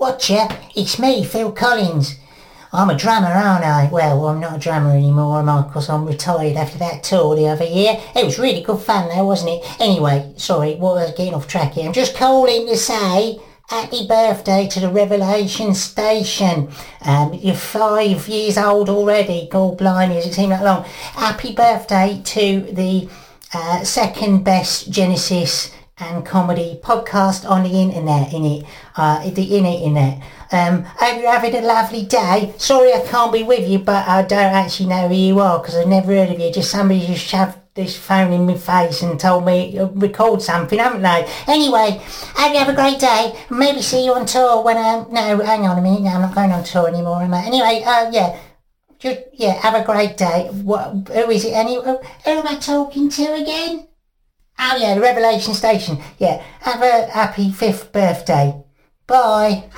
Watcher, it's me, Phil Collins. I'm a drummer, aren't I? Well, I'm not a drummer anymore, am I? Because I'm retired after that tour the other year. It was really good fun though, wasn't it? Anyway, sorry, what was getting off track here. I'm just calling to say happy birthday to the Revelation Station. Um, you're five years old already. God blimey, does it seem that long? Happy birthday to the uh, second best Genesis and comedy podcast on the internet, in it, uh, the in it, internet. Um, hope you're having a lovely day. Sorry I can't be with you, but I don't actually know who you are because I've never heard of you. Just somebody just shoved this phone in my face and told me record something, haven't they? Anyway, hope you have a great day. Maybe see you on tour when I... No, hang on a minute. No, I'm not going on tour anymore, am I? Anyway, uh, yeah. Just, yeah, have a great day. What, who is it? Any, who, who am I talking to again? Oh yeah, the Revelation Station. Yeah, have a happy fifth birthday. Bye.